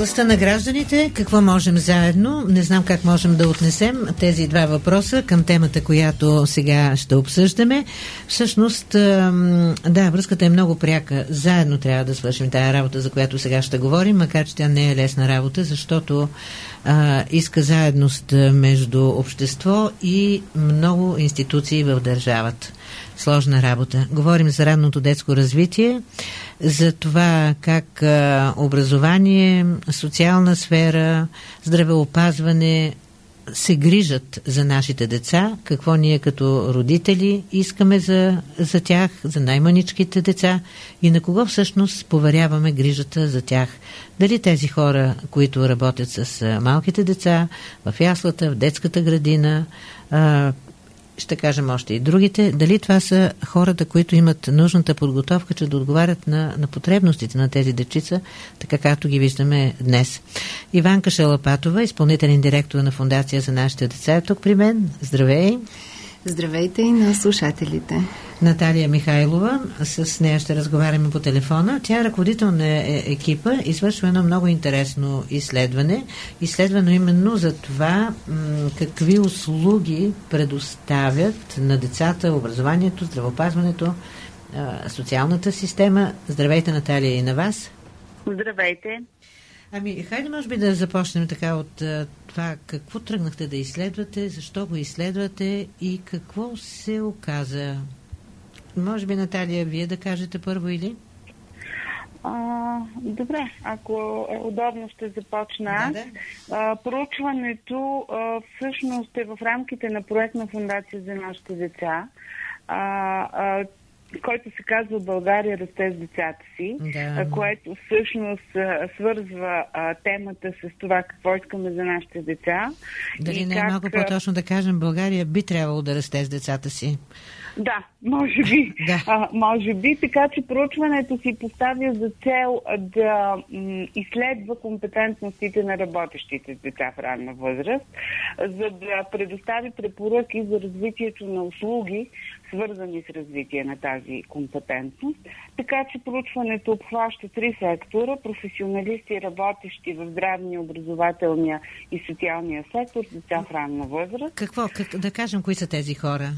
Властта на гражданите, какво можем заедно? Не знам как можем да отнесем тези два въпроса към темата, която сега ще обсъждаме. Всъщност, да, връзката е много пряка. Заедно трябва да свършим тази работа, за която сега ще говорим, макар че тя не е лесна работа, защото а, иска заедност между общество и много институции в държавата. Сложна работа. Говорим за ранното детско развитие за това как образование, социална сфера, здравеопазване се грижат за нашите деца, какво ние като родители искаме за, за тях, за най-маничките деца и на кого всъщност поверяваме грижата за тях. Дали тези хора, които работят с малките деца, в яслата, в детската градина, ще кажем още и другите, дали това са хората, които имат нужната подготовка, че да отговарят на, на потребностите на тези дечица, така както ги виждаме днес. Иванка Шалапатова, изпълнителен директор на Фундация за нашите деца е тук при мен. Здравей! Здравейте и на слушателите. Наталия Михайлова, с нея ще разговаряме по телефона. Тя е ръководител на е, екипа, извършва едно много интересно изследване. Изследвано именно за това какви услуги предоставят на децата, образованието, здравопазването, социалната система. Здравейте, Наталия, и на вас. Здравейте. Ами, хайде може би да започнем така от това какво тръгнахте да изследвате, защо го изследвате и какво се оказа. Може би, Наталия, вие да кажете първо или? А, добре, ако е удобно, ще започна. Да, да. проучването а, всъщност е в рамките на проект на Фундация за нашите деца. А, а, който се казва България расте с децата си, да. което всъщност свързва темата с това какво искаме за нашите деца. Дали не е как... малко по-точно да кажем, България би трябвало да расте с децата си? Да, може би. да. А, може би, така че проучването си поставя за цел да м, изследва компетентностите на работещите с деца в ранна възраст, за да предостави препоръки за развитието на услуги, свързани с развитие на тази компетентност. Така че проучването обхваща три сектора професионалисти, работещи в здравния, образователния и социалния сектор деца в ранна възраст. Какво? Как, да кажем, кои са тези хора?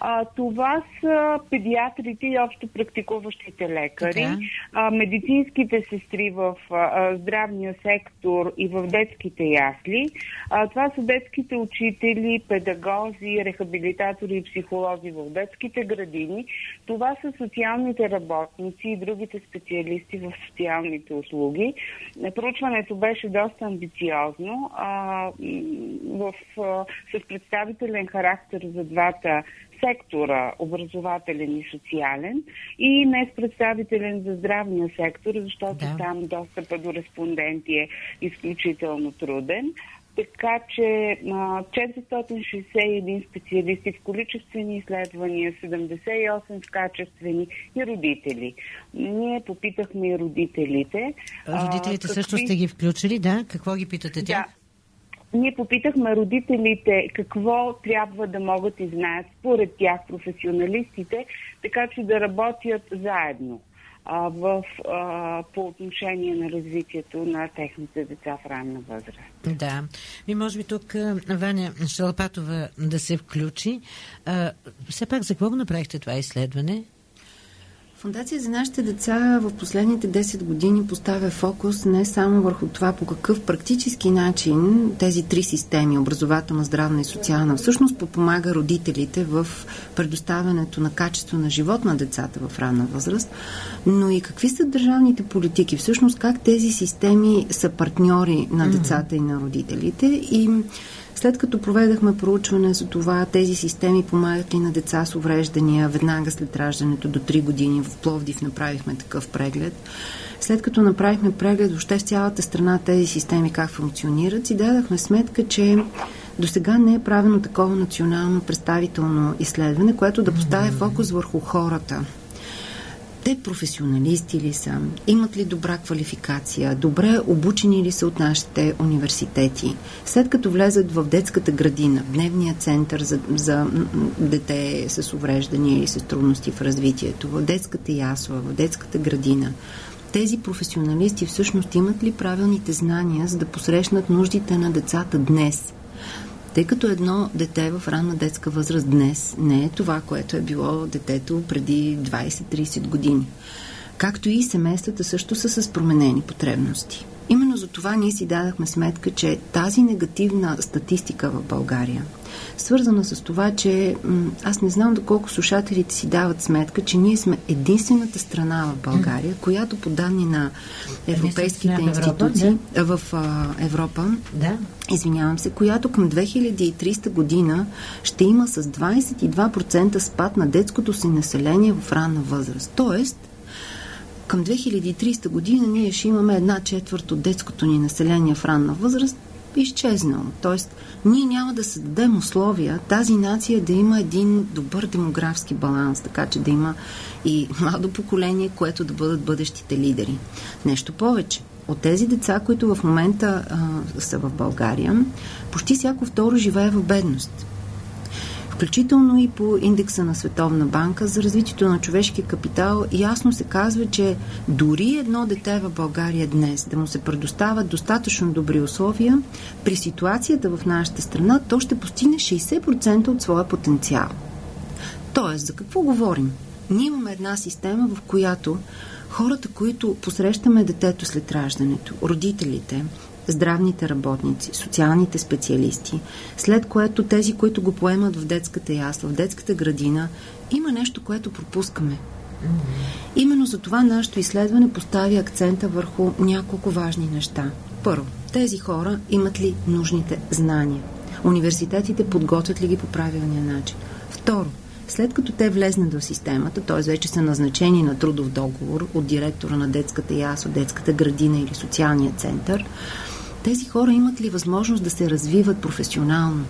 А, това са педиатрите и общо практикуващите лекари, а, медицинските сестри в а, здравния сектор и в детските ясли. А, това са детските учители, педагози, рехабилитатори и психолози в детските градини. Това са социалните работници и другите специалисти в социалните услуги. Проучването беше доста амбициозно, а, в, а, с представителен характер за двата сектора образователен и социален и не с представителен за здравния сектор, защото да. там достъпа до респонденти е изключително труден. Така че 461 специалисти в количествени изследвания, 78 в качествени и родители. Ние попитахме и родителите. Родителите а, също сте ги включили, да? Какво ги питате тях? Да ние попитахме родителите какво трябва да могат и знаят според тях професионалистите, така че да работят заедно а, в, а, по отношение на развитието на техните деца в ранна възраст. Да. И може би тук Ваня Шалпатова да се включи. А, все пак за какво направихте това изследване? Фундация за нашите деца в последните 10 години поставя фокус не само върху това по какъв практически начин тези три системи, образователна, здравна и социална, всъщност подпомага родителите в предоставянето на качество на живот на децата в ранна възраст, но и какви са държавните политики, всъщност как тези системи са партньори на децата и на родителите? И след като проведахме проучване за това, тези системи помагат ли на деца с увреждания веднага след раждането до 3 години, в Пловдив направихме такъв преглед. След като направихме преглед въобще в цялата страна тези системи как функционират, си дадахме сметка, че до сега не е правено такова национално представително изследване, което да поставя фокус върху хората. Те професионалисти ли са, имат ли добра квалификация, добре обучени ли са от нашите университети. След като влезат в детската градина, в дневния център за, за дете с увреждания или с трудности в развитието, в детската ясла, в детската градина, тези професионалисти всъщност имат ли правилните знания, за да посрещнат нуждите на децата днес – тъй като едно дете в ранна детска възраст днес не е това, което е било детето преди 20-30 години. Както и семействата също са с променени потребности. Именно за това ние си дадахме сметка, че тази негативна статистика в България – свързана с това, че аз не знам доколко слушателите си дават сметка, че ние сме единствената страна в България, която по данни на европейските институции в Европа, да. извинявам се, която към 2300 година ще има с 22% спад на детското си население в ранна възраст. Тоест, към 2300 година ние ще имаме една четвърт от детското ни население в ранна възраст изчезнало. Тоест, ние няма да създадем условия тази нация да има един добър демографски баланс, така че да има и младо поколение, което да бъдат бъдещите лидери. Нещо повече. От тези деца, които в момента а, са в България, почти всяко второ живее в бедност включително и по индекса на Световна банка за развитието на човешкия капитал, ясно се казва, че дори едно дете в България днес да му се предоставят достатъчно добри условия, при ситуацията в нашата страна, то ще постигне 60% от своя потенциал. Тоест, за какво говорим? Ние имаме една система, в която хората, които посрещаме детето след раждането, родителите, здравните работници, социалните специалисти, след което тези, които го поемат в детската ясла, в детската градина, има нещо, което пропускаме. Именно за това нашето изследване поставя акцента върху няколко важни неща. Първо, тези хора имат ли нужните знания? Университетите подготвят ли ги по правилния начин? Второ, след като те влезнат в системата, т.е. вече са назначени на трудов договор от директора на детската ясла, детската градина или социалния център, тези хора имат ли възможност да се развиват професионално?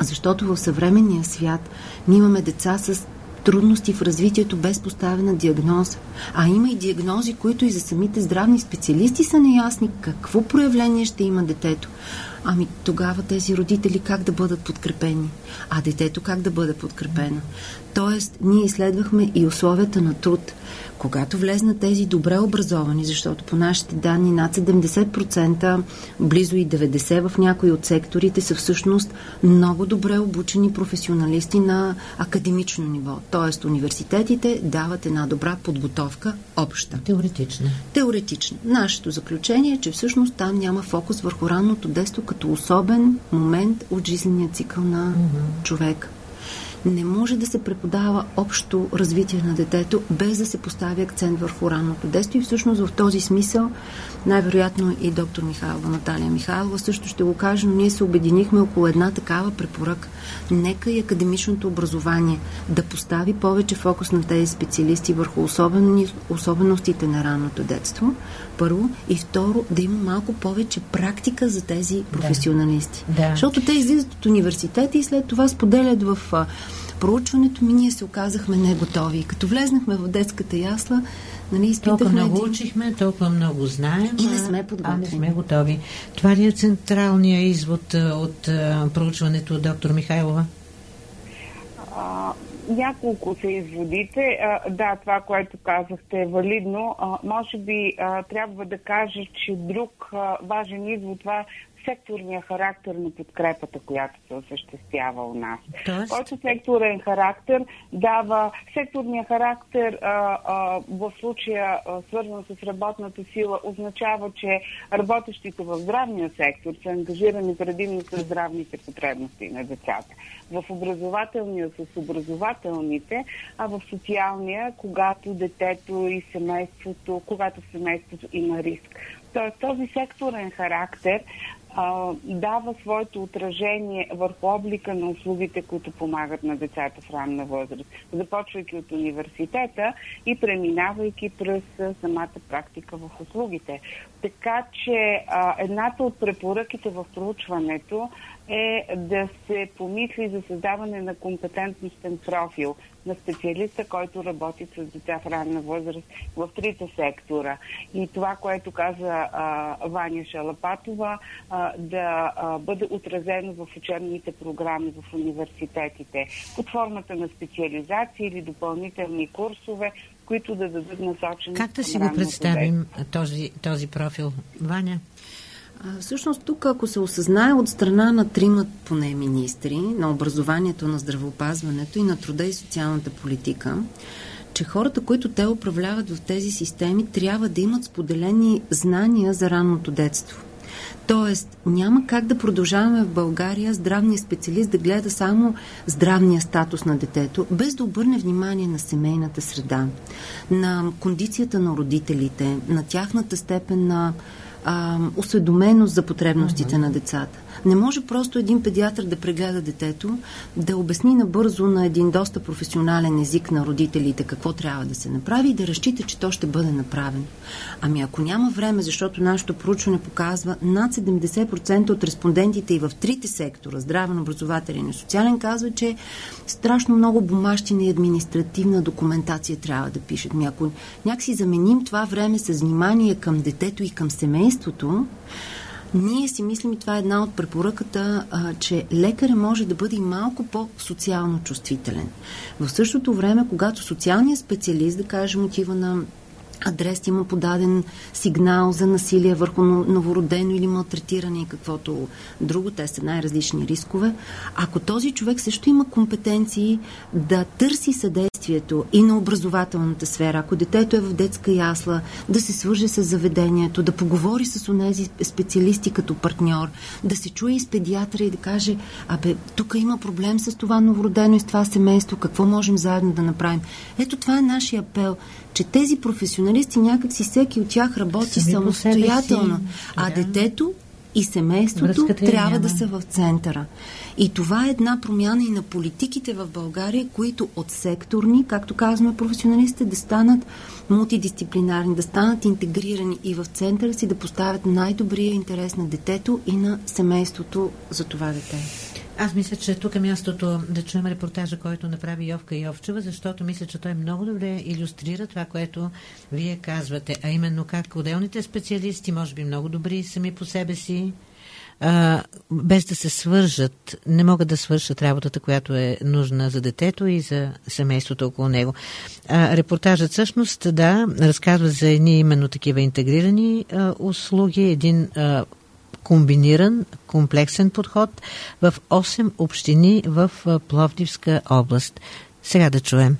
Защото в съвременния свят ние имаме деца с трудности в развитието без поставена диагноза. А има и диагнози, които и за самите здравни специалисти са неясни какво проявление ще има детето. Ами тогава тези родители как да бъдат подкрепени? А детето как да бъде подкрепено? Тоест, ние изследвахме и условията на труд. Когато влезнат тези добре образовани, защото по нашите данни над 70%, близо и 90% в някои от секторите са всъщност много добре обучени професионалисти на академично ниво. Тоест университетите дават една добра подготовка обща. Теоретична. Теоретична. Нашето заключение е, че всъщност там няма фокус върху ранното детство като особен момент от жизнения цикъл на mm-hmm. човек не може да се преподава общо развитие на детето, без да се постави акцент върху ранното детство. И всъщност в този смисъл, най-вероятно и доктор Михайлова, Наталия Михайлова също ще го каже, но ние се обединихме около една такава препоръка. Нека и академичното образование да постави повече фокус на тези специалисти върху особени, особеностите на ранното детство, първо, и второ, да има малко повече практика за тези професионалисти. Да. Защото те излизат от университета и след това споделят в проучването ми, ние се оказахме не готови. Като влезнахме в детската ясла, нали, изпитахме... Толкова много един... учихме, толкова много знаем. И не сме подготвени. А не сме готови. Това ли е централният извод от проучването от доктор Михайлова? Няколко са изводите. А, да, това, което казахте е валидно. А, може би а, трябва да кажа, че друг а, важен извод това секторния характер на подкрепата, която се осъществява у нас. Тоест? Който секторен характер дава секторния характер а, а, в случая а, свързан с работната сила означава, че работещите в здравния сектор са ангажирани предимно с здравните потребности на децата. В образователния с образователните, а в социалния, когато детето и семейството, когато семейството има риск. Тоест този секторен характер дава своето отражение върху облика на услугите, които помагат на децата в ранна възраст, започвайки от университета и преминавайки през самата практика в услугите. Така че едната от препоръките в проучването е да се помисли за създаване на компетентностен профил на специалиста, който работи с деца в ранна възраст в трите сектора. И това, което каза а, Ваня Шалапатова, а, да а, бъде отразено в учебните програми в университетите под формата на специализации или допълнителни курсове, които да дадат насоченост. Как да си го представим този, този профил, Ваня? Всъщност тук, ако се осъзнае от страна на тримат поне министри, на образованието, на здравеопазването и на труда и социалната политика, че хората, които те управляват в тези системи, трябва да имат споделени знания за ранното детство. Тоест, няма как да продължаваме в България здравния специалист да гледа само здравния статус на детето, без да обърне внимание на семейната среда, на кондицията на родителите, на тяхната степен на а, осведоменост за потребностите mm-hmm. на децата. Не може просто един педиатър да прегледа детето, да обясни набързо на един доста професионален език на родителите какво трябва да се направи и да разчита, че то ще бъде направено. Ами ако няма време, защото нашето проучване показва над 70% от респондентите и в трите сектора, здравен, образователен и социален, казва, че страшно много бумащина и административна документация трябва да пишат. Ами ако някакси заменим това време с внимание към детето и към семейството, ние си мислим, и това е една от препоръката, а, че лекаря може да бъде малко по-социално чувствителен. В същото време, когато социалният специалист, да кажем, отива на адрес има подаден сигнал за насилие върху новородено или малтретиране и каквото друго. Те са най-различни рискове. Ако този човек също има компетенции да търси съдействието и на образователната сфера, ако детето е в детска ясла, да се свърже с заведението, да поговори с онези специалисти като партньор, да се чуе и с педиатра и да каже, абе, тук има проблем с това новородено и с това семейство, какво можем заедно да направим. Ето това е нашия апел че тези професионалисти някакси всеки от тях работи Сами самостоятелно, а да. детето и семейството трябва няма. да са в центъра. И това е една промяна и на политиките в България, които от секторни, както казваме професионалистите, да станат мултидисциплинарни, да станат интегрирани и в центъра си да поставят най-добрия интерес на детето и на семейството за това дете. Аз мисля, че тук е мястото да чуем репортажа, който направи Йовка Йовчева, защото мисля, че той много добре иллюстрира това, което вие казвате, а именно как отделните специалисти, може би много добри сами по себе си, а, без да се свържат, не могат да свършат работата, която е нужна за детето и за семейството около него. А, репортажът всъщност, да, разказва за едни именно такива интегрирани а, услуги, един а, комбиниран, комплексен подход в 8 общини в Пловдивска област. Сега да чуем.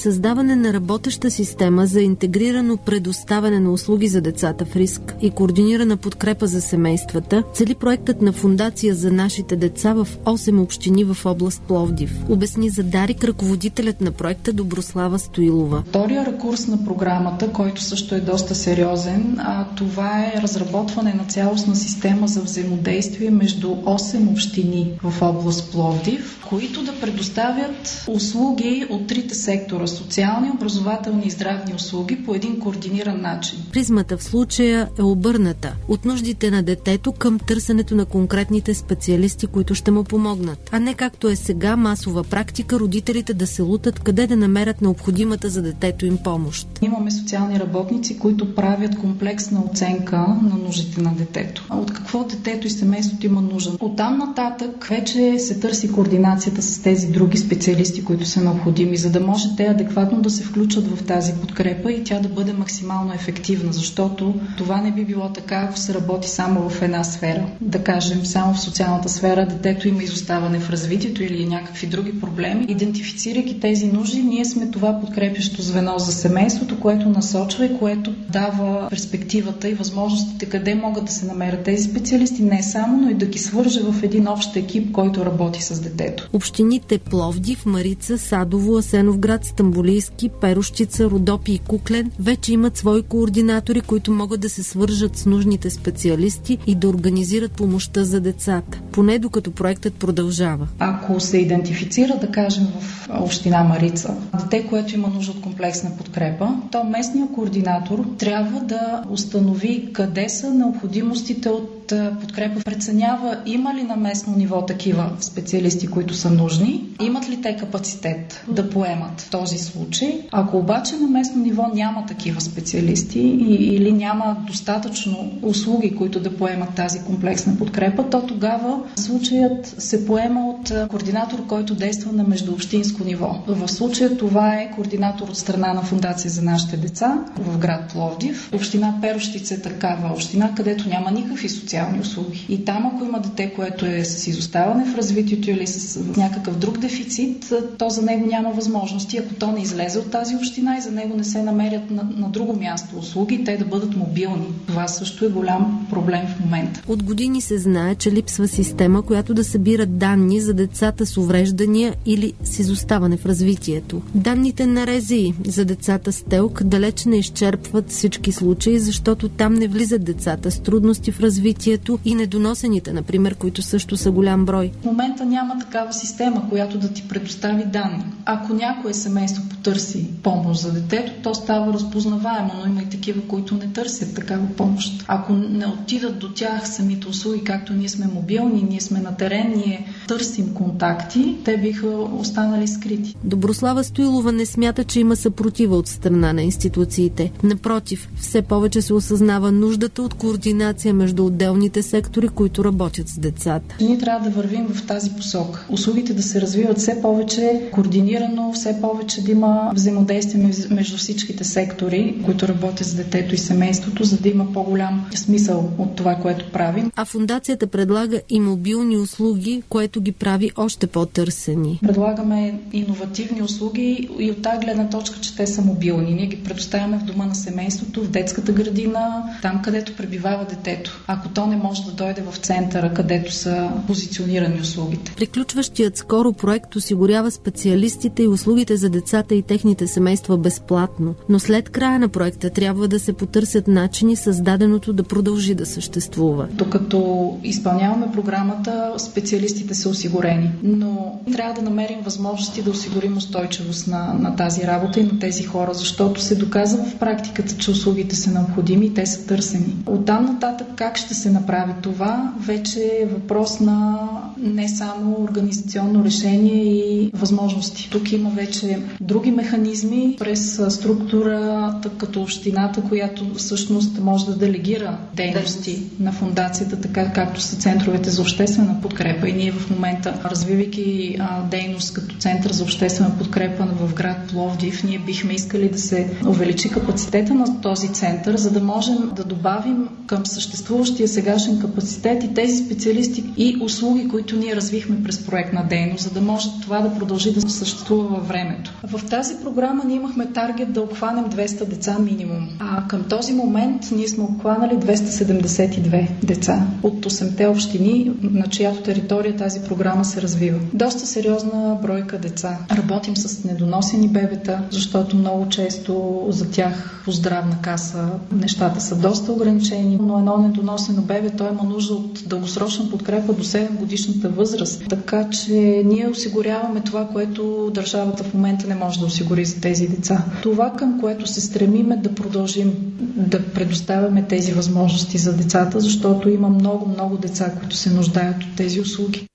Създаване на работеща система за интегрирано предоставяне на услуги за децата в риск и координирана подкрепа за семействата, цели проектът на Фундация за нашите деца в 8 общини в област Пловдив. Обясни за Дарик ръководителят на проекта Доброслава Стоилова. Втория рекурс на програмата, който също е доста сериозен, а това е разработване на цялостна система за взаимодействие между 8 общини в област Пловдив, които да предоставят услуги от трите сектора социални, образователни и здравни услуги по един координиран начин. Призмата в случая е обърната от нуждите на детето към търсенето на конкретните специалисти, които ще му помогнат. А не както е сега масова практика родителите да се лутат къде да намерят необходимата за детето им помощ. Имаме социални работници, които правят комплексна оценка на нуждите на детето. А от какво детето и семейството има нужда? От там нататък вече се търси координацията с тези други специалисти, които са необходими, за да може те адекватно да се включат в тази подкрепа и тя да бъде максимално ефективна, защото това не би било така, ако се работи само в една сфера. Да кажем, само в социалната сфера детето има изоставане в развитието или някакви други проблеми. Идентифицирайки тези нужди, ние сме това подкрепящо звено за семейството, което насочва и което дава перспективата и възможностите къде могат да се намерят тези специалисти, не само, но и да ги свърже в един общ екип, който работи с детето. Общините Пловдив, Марица, Садово, Асеновград, Стамбул Стамбулийски, Перощица, Родопи и Куклен вече имат свои координатори, които могат да се свържат с нужните специалисти и да организират помощта за децата, поне докато проектът продължава. Ако се идентифицира, да кажем, в община Марица, дете, което има нужда от комплексна подкрепа, то местният координатор трябва да установи къде са необходимостите от подкрепа. Преценява има ли на местно ниво такива специалисти, които са нужни, имат ли те капацитет да поемат този случай. Ако обаче на местно ниво няма такива специалисти или няма достатъчно услуги, които да поемат тази комплексна подкрепа, то тогава случаят се поема от координатор, който действа на междуобщинско ниво. В случая това е координатор от страна на Фундация за нашите деца в град Пловдив. Община Перощица е такава община, където няма никакви социални услуги. И там, ако има дете, което е с изоставане в развитието или с някакъв друг дефицит, то за него няма възможности, ако то не излезе от тази община и за него не се намерят на, на друго място услуги, те да бъдат мобилни. Това също е голям проблем в момента. От години се знае, че липсва система, която да събира данни за децата с увреждания или с изоставане в развитието. Данните на Рези за децата с телк далеч не изчерпват всички случаи, защото там не влизат децата с трудности в развитието и недоносените, например, които също са голям брой. В момента няма такава система, която да ти предостави данни. Ако някое семейство потърси помощ за детето, то става разпознаваемо, но има и такива, които не търсят такава помощ. Ако не отидат до тях самите услуги, както ние сме мобилни, ние сме на терен, ние търсим контакти, те биха останали скрити. Доброслава Стоилова не смята, че има съпротива от страна на институциите. Напротив, все повече се осъзнава нуждата от координация между отделните сектори, които работят с децата. Ние трябва да вървим в тази посока. Услугите да се развиват все повече координирано, все повече да има взаимодействие между всичките сектори, които работят с детето и семейството, за да има по-голям смисъл от това, което правим. А фундацията предлага и мобилни услуги, което ги прави още по-търсени. Предлагаме иновативни услуги и от тази гледна точка, че те са мобилни. Ние ги предоставяме в дома на семейството, в детската градина, там където пребивава детето. Ако то не може да дойде в центъра, където са позиционирани услугите. Приключващият скоро проект осигурява специалистите и услугите за децата и техните семейства безплатно, но след края на проекта трябва да се потърсят начини създаденото да продължи да съществува. Докато изпълняваме програмата, специалистите са осигурени, но трябва да намерим възможности да осигурим устойчивост на, на тази работа и на тези хора, защото се доказва в практиката, че услугите са необходими и те са търсени. Оттам нататък как ще се направи това, вече е въпрос на не само организационно решение и възможности. Тук има вече други механизми през структурата като общината, която всъщност може да делегира дейности на фундацията, така както са центровете за обществена подкрепа. И ние в момента, развивайки дейност като център за обществена подкрепа в град Пловдив, ние бихме искали да се увеличи капацитета на този център, за да можем да добавим към съществуващия сегашен капацитет и тези специалисти и услуги, които ние развихме през проектна дейност, за да може това да продължи да съществува във времето. В тази програма ние имахме таргет да обхванем 200 деца минимум. А към този момент ние сме обхванали 272 деца от 8-те общини, на чиято територия тази програма се развива. Доста сериозна бройка деца. Работим с недоносени бебета, защото много често за тях по здравна каса нещата са доста ограничени, но едно недоносено бебе, той има нужда от дългосрочна подкрепа до 7 годишната възраст. Така че ние осигуряваме това, което държавата в момента не може да осигури за тези деца. Това, към което се стремиме да продължим да предоставяме тези възможности за децата, защото има много, много деца, които се нуждаят от тези услуги.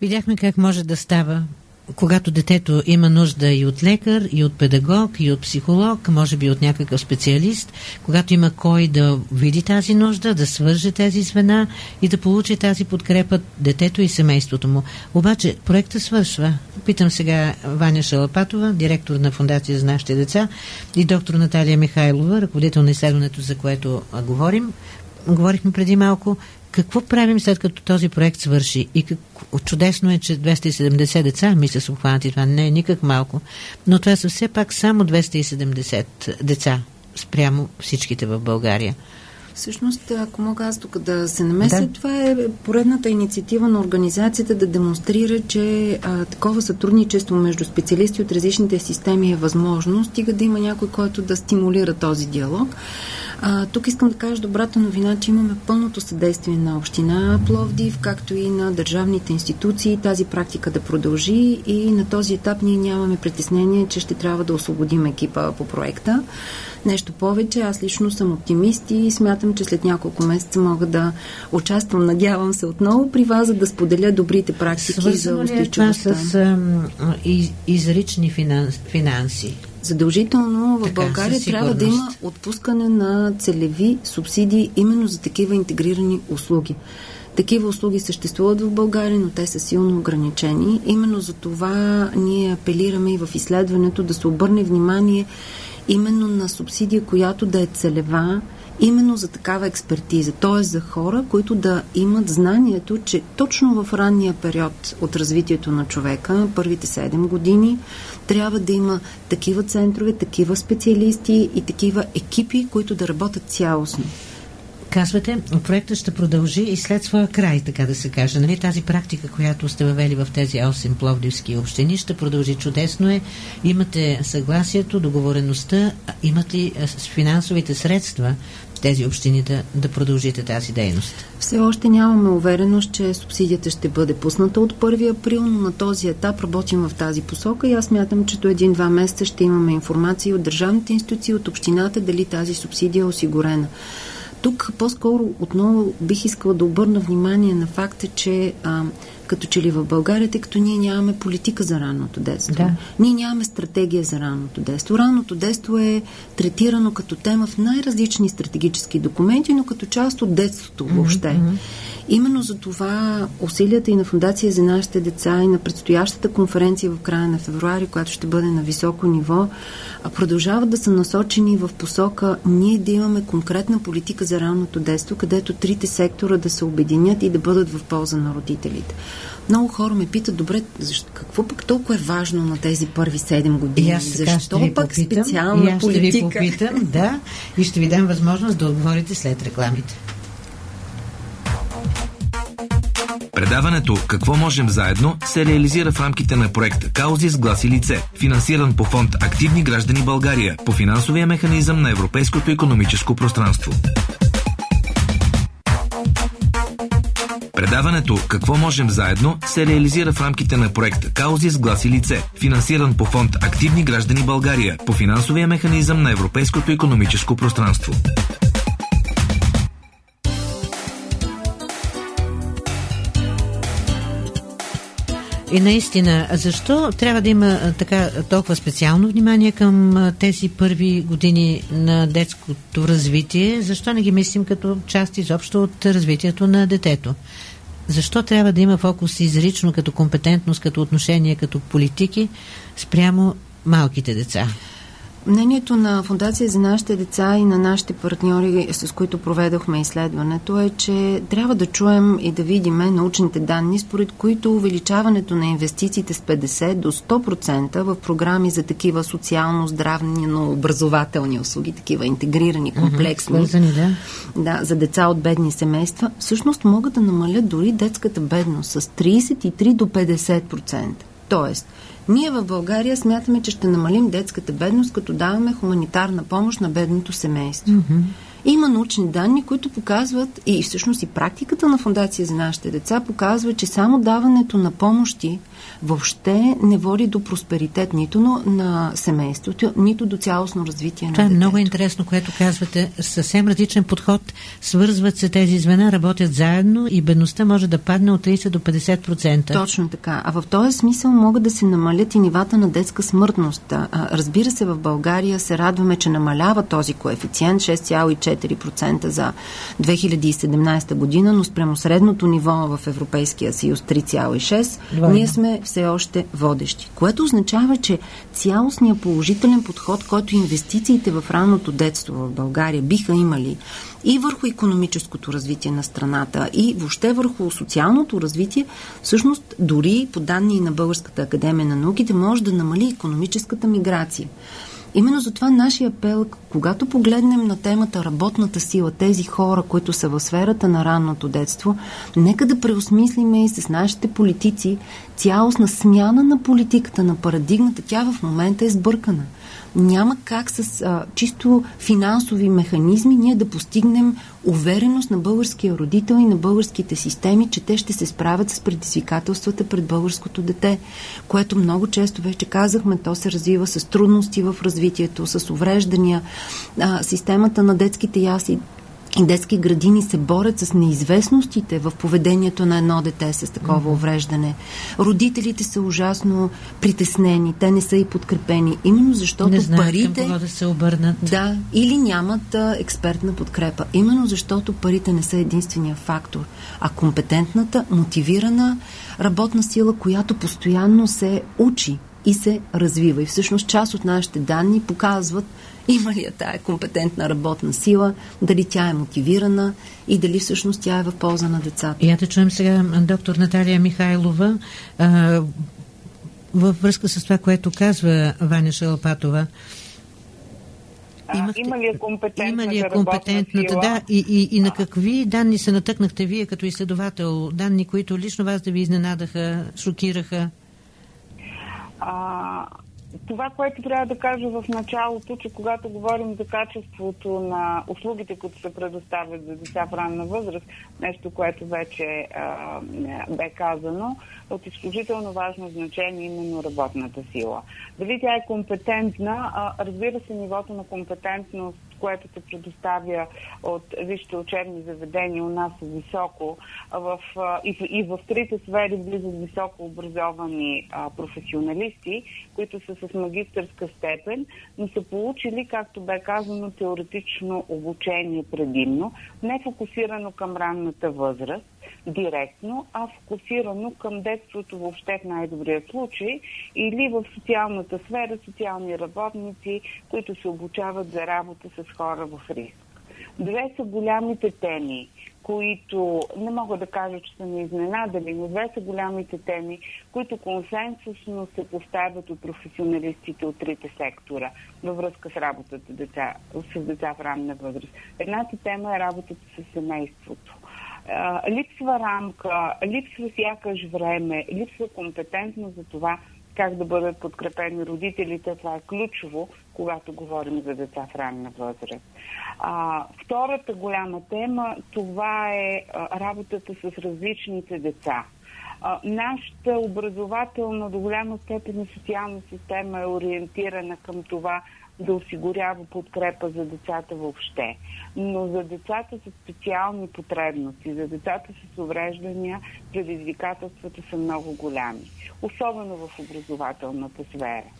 Видяхме как може да става когато детето има нужда и от лекар, и от педагог, и от психолог, може би от някакъв специалист, когато има кой да види тази нужда, да свърже тези звена и да получи тази подкрепа детето и семейството му. Обаче проекта свършва. Питам сега Ваня Шалапатова, директор на Фундация за нашите деца и доктор Наталия Михайлова, ръководител на изследването, за което говорим. Говорихме преди малко какво правим след като този проект свърши? И как... чудесно е, че 270 деца, мисля, са обхванати. Това не е никак малко. Но това са все пак само 270 деца спрямо всичките в България. Всъщност, ако мога аз тук да се намеся, да. това е поредната инициатива на организацията да демонстрира, че а, такова сътрудничество между специалисти от различните системи е възможно, стига да има някой, който да стимулира този диалог. А, тук искам да кажа добрата новина, че имаме пълното съдействие на община Пловдив, както и на държавните институции, тази практика да продължи и на този етап ние нямаме притеснение, че ще трябва да освободим екипа по проекта. Нещо повече, аз лично съм оптимист и смятам, че след няколко месеца мога да участвам, надявам се отново при вас, за да споделя добрите практики Свързано за устойчивостта. с ам, из, изрични финанс, финанси? Задължително в така, България трябва да има отпускане на целеви субсидии именно за такива интегрирани услуги. Такива услуги съществуват в България, но те са силно ограничени. Именно за това ние апелираме и в изследването да се обърне внимание именно на субсидия, която да е целева, именно за такава експертиза, т.е. за хора, които да имат знанието, че точно в ранния период от развитието на човека, първите 7 години, трябва да има такива центрове, такива специалисти и такива екипи, които да работят цялостно. Казвате, проектът ще продължи и след своя край, така да се каже. Нали? Тази практика, която сте въвели в тези 8 пловдивски общини, ще продължи чудесно е. Имате съгласието, договореността, имате ли финансовите средства тези общини да, да продължите тази дейност? Все още нямаме увереност, че субсидията ще бъде пусната от 1 април, но на този етап работим в тази посока и аз мятам, че до един-два месеца ще имаме информация от държавните институции, от общината, дали тази субсидия е осигурена. Тук по-скоро отново бих искала да обърна внимание на факта, че а, като че ли в България, тъй като ние нямаме политика за ранното детство. Да. Ние нямаме стратегия за ранното детство. Ранното детство е третирано като тема в най-различни стратегически документи, но като част от детството въобще. Mm-hmm. Именно за това усилията и на Фундация за нашите деца и на предстоящата конференция в края на февруари, която ще бъде на високо ниво, продължават да са насочени в посока ние да имаме конкретна политика за ранното детство, където трите сектора да се обединят и да бъдат в полза на родителите. Много хора ме питат, добре, защо, какво пък толкова е важно на тези първи 7 години? И аз защо ще пък попитам, специална и аз политика? Ще ви попитам, да, и ще ви дам възможност да отговорите след рекламите. Предаването «Какво можем заедно» се реализира в рамките на проект «Каузи с глас и лице», финансиран по фонд «Активни граждани България» по финансовия механизъм на Европейското економическо пространство. Предаването «Какво можем заедно» се реализира в рамките на проект «Каузи с глас и лице», финансиран по фонд «Активни граждани България» по финансовия механизъм на Европейското економическо пространство. И наистина, защо трябва да има така толкова специално внимание към тези първи години на детското развитие? Защо не ги мислим като част изобщо от развитието на детето? Защо трябва да има фокус изрично като компетентност, като отношение, като политики спрямо малките деца? Мнението на Фундация за нашите деца и на нашите партньори, с които проведохме изследването, е, че трябва да чуем и да видим научните данни, според които увеличаването на инвестициите с 50 до 100% в програми за такива социално-здравни, но образователни услуги, такива интегрирани, комплексни, mm-hmm, да. да, за деца от бедни семейства, всъщност могат да намалят дори детската бедност с 33 до 50%. Тоест, ние в България смятаме, че ще намалим детската бедност, като даваме хуманитарна помощ на бедното семейство. Mm-hmm. Има научни данни, които показват, и всъщност и практиката на Фундация за нашите деца показва, че само даването на помощи въобще не води до просперитет нито на, на семейството, нито до цялостно развитие на Това е много интересно, което казвате. Съвсем различен подход. Свързват се тези звена, работят заедно и бедността може да падне от 30 до 50%. Точно така. А в този смисъл могат да се намалят и нивата на детска смъртност. Разбира се, в България се радваме, че намалява този коефициент 6,4% за 2017 година, но спрямо средното ниво в Европейския съюз 3,6%. Ние сме все още водещи. Което означава, че цялостният положителен подход, който инвестициите в ранното детство в България биха имали и върху економическото развитие на страната, и въобще върху социалното развитие, всъщност дори по данни на Българската академия на науките може да намали економическата миграция. Именно затова нашия апел, когато погледнем на темата работната сила, тези хора, които са в сферата на ранното детство, нека да преосмислиме и с нашите политици цялостна смяна на политиката, на парадигмата. Тя в момента е сбъркана няма как с а, чисто финансови механизми ние да постигнем увереност на българския родител и на българските системи, че те ще се справят с предизвикателствата пред българското дете, което много често вече казахме, то се развива с трудности в развитието, с увреждания. Системата на детските ясли и детски градини се борят с неизвестностите в поведението на едно дете с такова mm-hmm. увреждане. Родителите са ужасно притеснени, те не са и подкрепени, именно защото не знаят парите... Към да се обърнат. Да, или нямат а, експертна подкрепа. Именно защото парите не са единствения фактор, а компетентната, мотивирана работна сила, която постоянно се учи и се развива. И всъщност част от нашите данни показват има ли я тая компетентна работна сила, дали тя е мотивирана и дали всъщност тя е в полза на децата. Я да чуем сега доктор Наталия Михайлова а, във връзка с това, което казва Ваня Шалапатова. Имахте, има ли е компетентната, има ли е компетентната да, и, и, и на какви данни се натъкнахте вие като изследовател? Данни, които лично вас да ви изненадаха, шокираха? А, това, което трябва да кажа в началото, че когато говорим за качеството на услугите, които се предоставят за деца в ранна възраст, нещо, което вече а, бе казано, от изключително важно значение именно работната сила. Дали тя е компетентна, а, разбира се, нивото на компетентност което се предоставя от висшите учебни заведения у нас е високо. В, и, в, и в трите сфери влизат високо образовани а, професионалисти, които са с магистърска степен, но са получили, както бе казано, теоретично обучение предимно, не фокусирано към ранната възраст директно, а фокусирано към детството въобще в най-добрия случай или в социалната сфера, социални работници, които се обучават за работа с хора в риск. Две са голямите теми, които не мога да кажа, че са ни изненадали, но две са голямите теми, които консенсусно се поставят от професионалистите от трите сектора във връзка с работата деца, с деца в ранна възраст. Едната тема е работата с семейството липсва рамка, липсва сякаш време, липсва компетентност за това как да бъдат подкрепени родителите. Това е ключово, когато говорим за деца в ранна възраст. А, втората голяма тема, това е работата с различните деца. А, нашата образователна до голяма степен и социална система е ориентирана към това да осигурява подкрепа за децата въобще. Но за децата с специални потребности, за децата с увреждания, предизвикателствата са много голями. Особено в образователната сфера.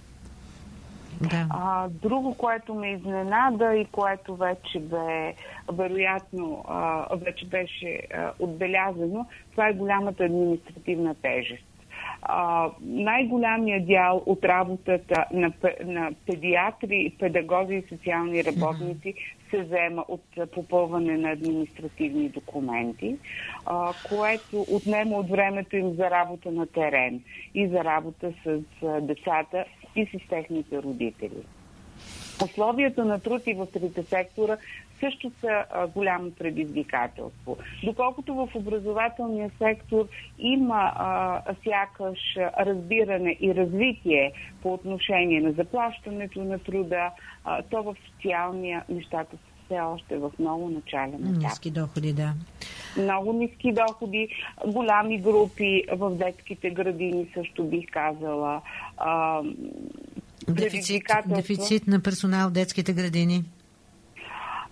Да. А, друго, което ме изненада и което вече бе, вероятно, а, вече беше а, отбелязано, това е голямата административна тежест най-голямия дял от работата на, на педиатри, педагози и социални работници се взема от попълване на административни документи, а, което отнема от времето им за работа на терен и за работа с децата и с техните родители. Условията на труд и в трите сектора също са а, голямо предизвикателство. Доколкото в образователния сектор има а, сякаш разбиране и развитие по отношение на заплащането на труда, а, то в социалния нещата са все още в много начален етап. Ниски доходи, да. Много ниски доходи, голями групи в детските градини също бих казала. А, дефицит, дефицит на персонал в детските градини.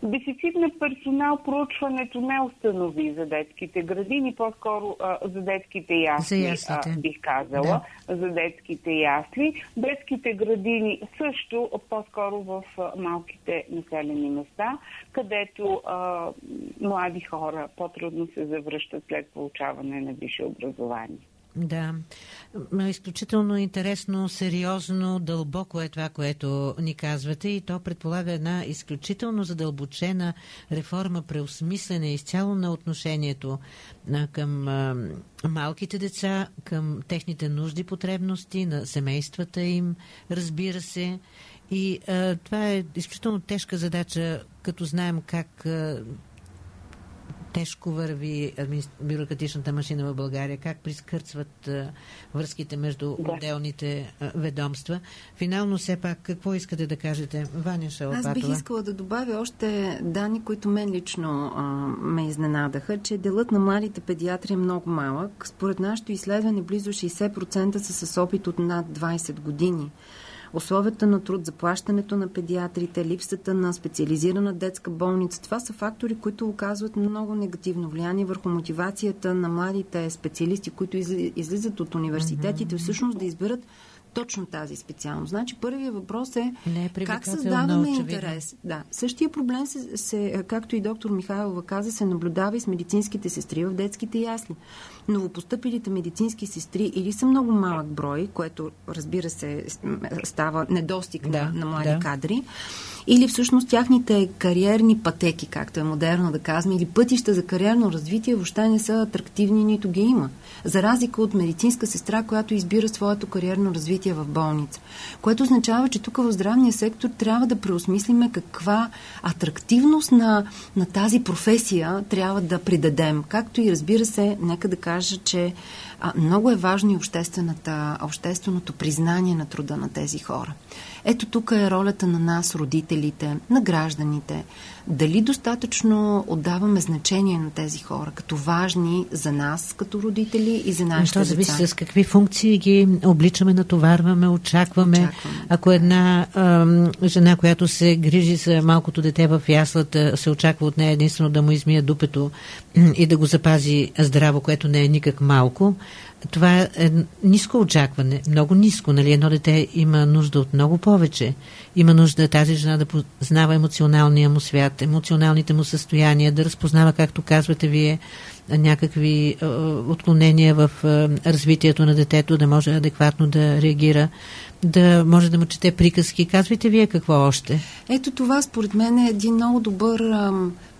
Дефицит на персонал проучването не установи за детските градини, по-скоро за детските ясли, а, бих казала, да. за детските ясли. Детските градини също по-скоро в малките населени места, където а, млади хора по-трудно се завръщат след получаване на висше образование. Да. Изключително интересно, сериозно, дълбоко е това, което ни казвате и то предполага една изключително задълбочена реформа, преосмислене изцяло на отношението към малките деца, към техните нужди, потребности, на семействата им, разбира се, И а, това е изключително тежка задача, като знаем как а, тежко върви бюрократичната машина в България, как прискърцват а, връзките между да. отделните а, ведомства. Финално все пак, какво искате да кажете? Ваня Шалапатова. Аз бих искала да добавя още данни, които мен лично а, ме изненадаха, че делът на младите педиатри е много малък. Според нашето изследване близо 60% са с опит от над 20 години условията на труд, заплащането на педиатрите, липсата на специализирана детска болница. Това са фактори, които оказват много негативно влияние върху мотивацията на младите специалисти, които излизат от университетите, всъщност да изберат точно тази специалност. Значи първият въпрос е, е как създаваме интерес. Да. Същия проблем, се, се, както и доктор Михайлова каза, се наблюдава и с медицинските сестри в детските ясли. Новопостъпилите медицински сестри или са много малък брой, което разбира се става недостиг да, на, на млади да. кадри, или всъщност тяхните кариерни пътеки, както е модерно да казваме, или пътища за кариерно развитие въобще не са атрактивни, нито ги има. За разлика от медицинска сестра, която избира своето кариерно развитие в болница. Което означава, че тук в здравния сектор трябва да преосмислиме каква атрактивност на, на тази професия трябва да придадем. Както и разбира се, нека да кажа, че а, много е важно и общественото признание на труда на тези хора. Ето тук е ролята на нас, родителите, на гражданите. Дали достатъчно отдаваме значение на тези хора, като важни за нас, като родители и за нашите деца? зависи с какви функции ги обличаме, натоварваме, очакваме. очакваме. Ако една ам, жена, която се грижи за малкото дете в яслата, се очаква от нея единствено да му измия дупето и да го запази здраво, което не е никак малко, това е ниско очакване, много ниско. Нали? Едно дете има нужда от много повече. Има нужда тази жена да познава емоционалния му свят, емоционалните му състояния, да разпознава, както казвате вие, някакви отклонения в развитието на детето, да може адекватно да реагира, да може да му чете приказки. Казвайте вие какво още? Ето това според мен е един много добър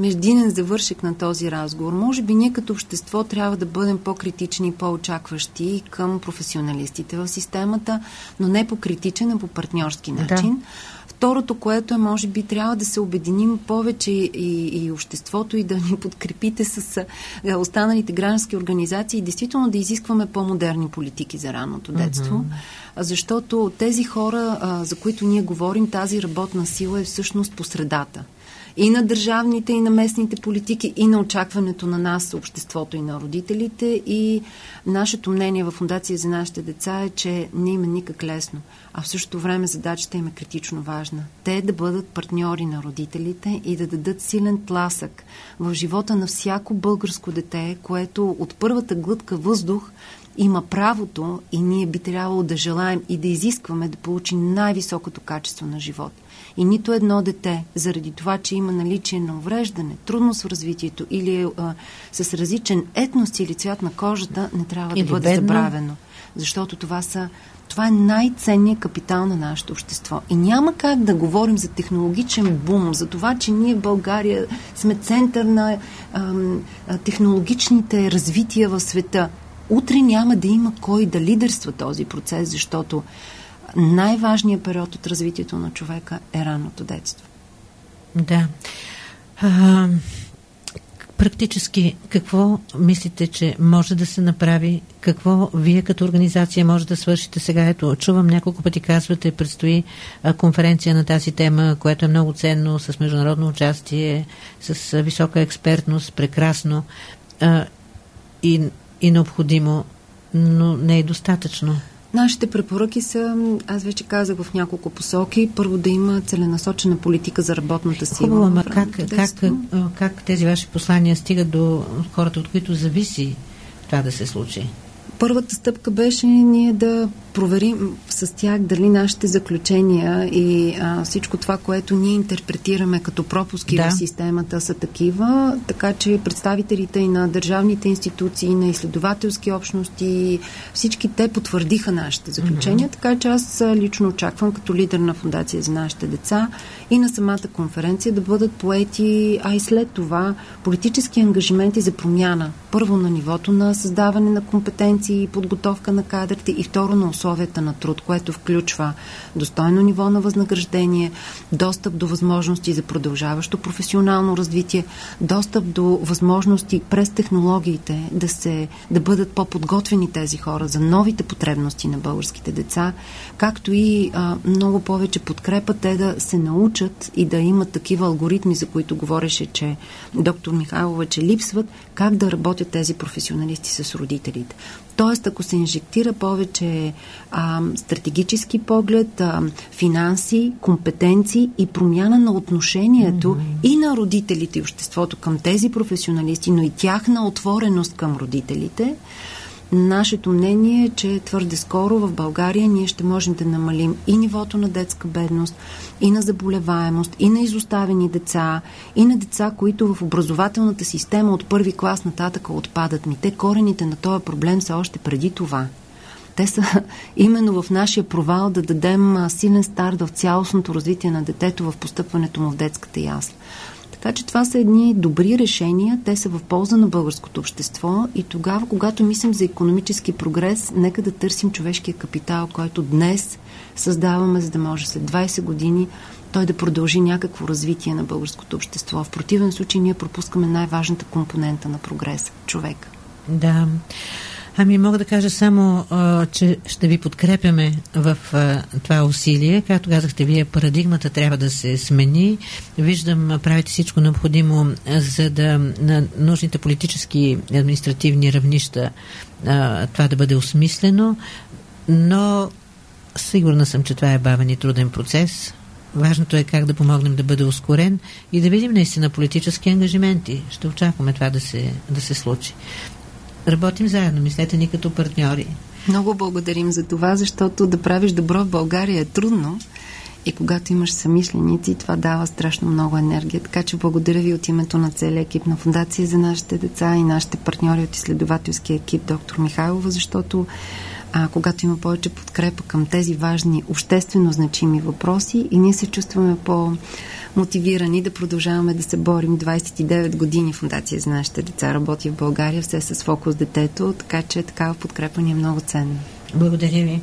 междинен завършек на този разговор. Може би ние като общество трябва да бъдем по-критични и по-очакващи към професионалистите в системата, но не по критичен, а по партньорски начин. Да Второто, което е, може би, трябва да се обединим повече и, и обществото и да ни подкрепите с останалите граждански организации и действително да изискваме по-модерни политики за ранното детство. Mm-hmm. Защото тези хора, за които ние говорим, тази работна сила е всъщност по средата и на държавните, и на местните политики, и на очакването на нас, обществото и на родителите. И нашето мнение в Фундация за нашите деца е, че не има никак лесно, а в същото време задачата им е критично важна. Те да бъдат партньори на родителите и да дадат силен тласък в живота на всяко българско дете, което от първата глътка въздух има правото и ние би трябвало да желаем и да изискваме да получи най-високото качество на живот. И нито едно дете, заради това, че има наличие на увреждане, трудност в развитието или е а, с различен етнос или цвят на кожата, не трябва или да бъде бедно. забравено. Защото това са това е най-ценният капитал на нашето общество. И няма как да говорим за технологичен бум, за това, че ние в България сме център на ам, технологичните развития в света. Утре няма да има кой да лидерства този процес, защото най-важният период от развитието на човека е ранното детство. Да. А, практически какво мислите, че може да се направи? Какво вие като организация може да свършите сега? Ето, чувам няколко пъти казвате, предстои конференция на тази тема, което е много ценно, с международно участие, с висока експертност, прекрасно а, и, и необходимо, но не е достатъчно. Нашите препоръки са, аз вече казах в няколко посоки, първо да има целенасочена политика за работната сила. Хубаво, ама как, как, как тези ваши послания стигат до хората, от които зависи това да се случи? Първата стъпка беше ние да проверим с тях дали нашите заключения и а, всичко това, което ние интерпретираме като пропуски да. в системата са такива, така че представителите и на държавните институции, на изследователски общности, всички те потвърдиха нашите заключения, mm-hmm. така че аз лично очаквам като лидер на Фундация за нашите деца и на самата конференция да бъдат поети, а и след това политически ангажименти за промяна. Първо на нивото на създаване на компетенции, компетенции подготовка на кадрите и второ на условията на труд, което включва достойно ниво на възнаграждение, достъп до възможности за продължаващо професионално развитие, достъп до възможности през технологиите да, се, да бъдат по-подготвени тези хора за новите потребности на българските деца, както и а, много повече подкрепа те да се научат и да имат такива алгоритми, за които говореше, че доктор Михайлова, че липсват, как да работят тези професионалисти с родителите. Тоест, ако се инжектира повече а, стратегически поглед, а, финанси, компетенции и промяна на отношението mm-hmm. и на родителите и обществото към тези професионалисти, но и тяхна отвореност към родителите, Нашето мнение е, че твърде скоро в България ние ще можем да намалим и нивото на детска бедност, и на заболеваемост, и на изоставени деца, и на деца, които в образователната система от първи клас нататък отпадат. Ми те корените на този проблем са още преди това. Те са именно в нашия провал да дадем силен старт в цялостното развитие на детето в постъпването му в детската ясла. Така че това са едни добри решения, те са в полза на българското общество и тогава, когато мислим за економически прогрес, нека да търсим човешкия капитал, който днес създаваме, за да може след 20 години той да продължи някакво развитие на българското общество. В противен случай ние пропускаме най-важната компонента на прогреса – човека. Да. Ами мога да кажа само, а, че ще ви подкрепяме в а, това усилие. Както казахте, вие парадигмата трябва да се смени. Виждам, правите всичко необходимо, за да на нужните политически и административни равнища а, това да бъде осмислено, но сигурна съм, че това е бавен и труден процес. Важното е как да помогнем да бъде ускорен и да видим наистина политически ангажименти. Ще очакваме това да се, да се случи работим заедно. Мислете ни като партньори. Много благодарим за това, защото да правиш добро в България е трудно. И когато имаш самишленици, това дава страшно много енергия. Така че благодаря ви от името на целия екип на Фундация за нашите деца и нашите партньори от изследователския екип доктор Михайлова, защото а, когато има повече подкрепа към тези важни, обществено значими въпроси и ние се чувстваме по мотивирани да продължаваме да се борим. 29 години Фундация за нашите деца работи в България, все с фокус детето, така че такава подкрепа ни е много ценна. Благодаря ви.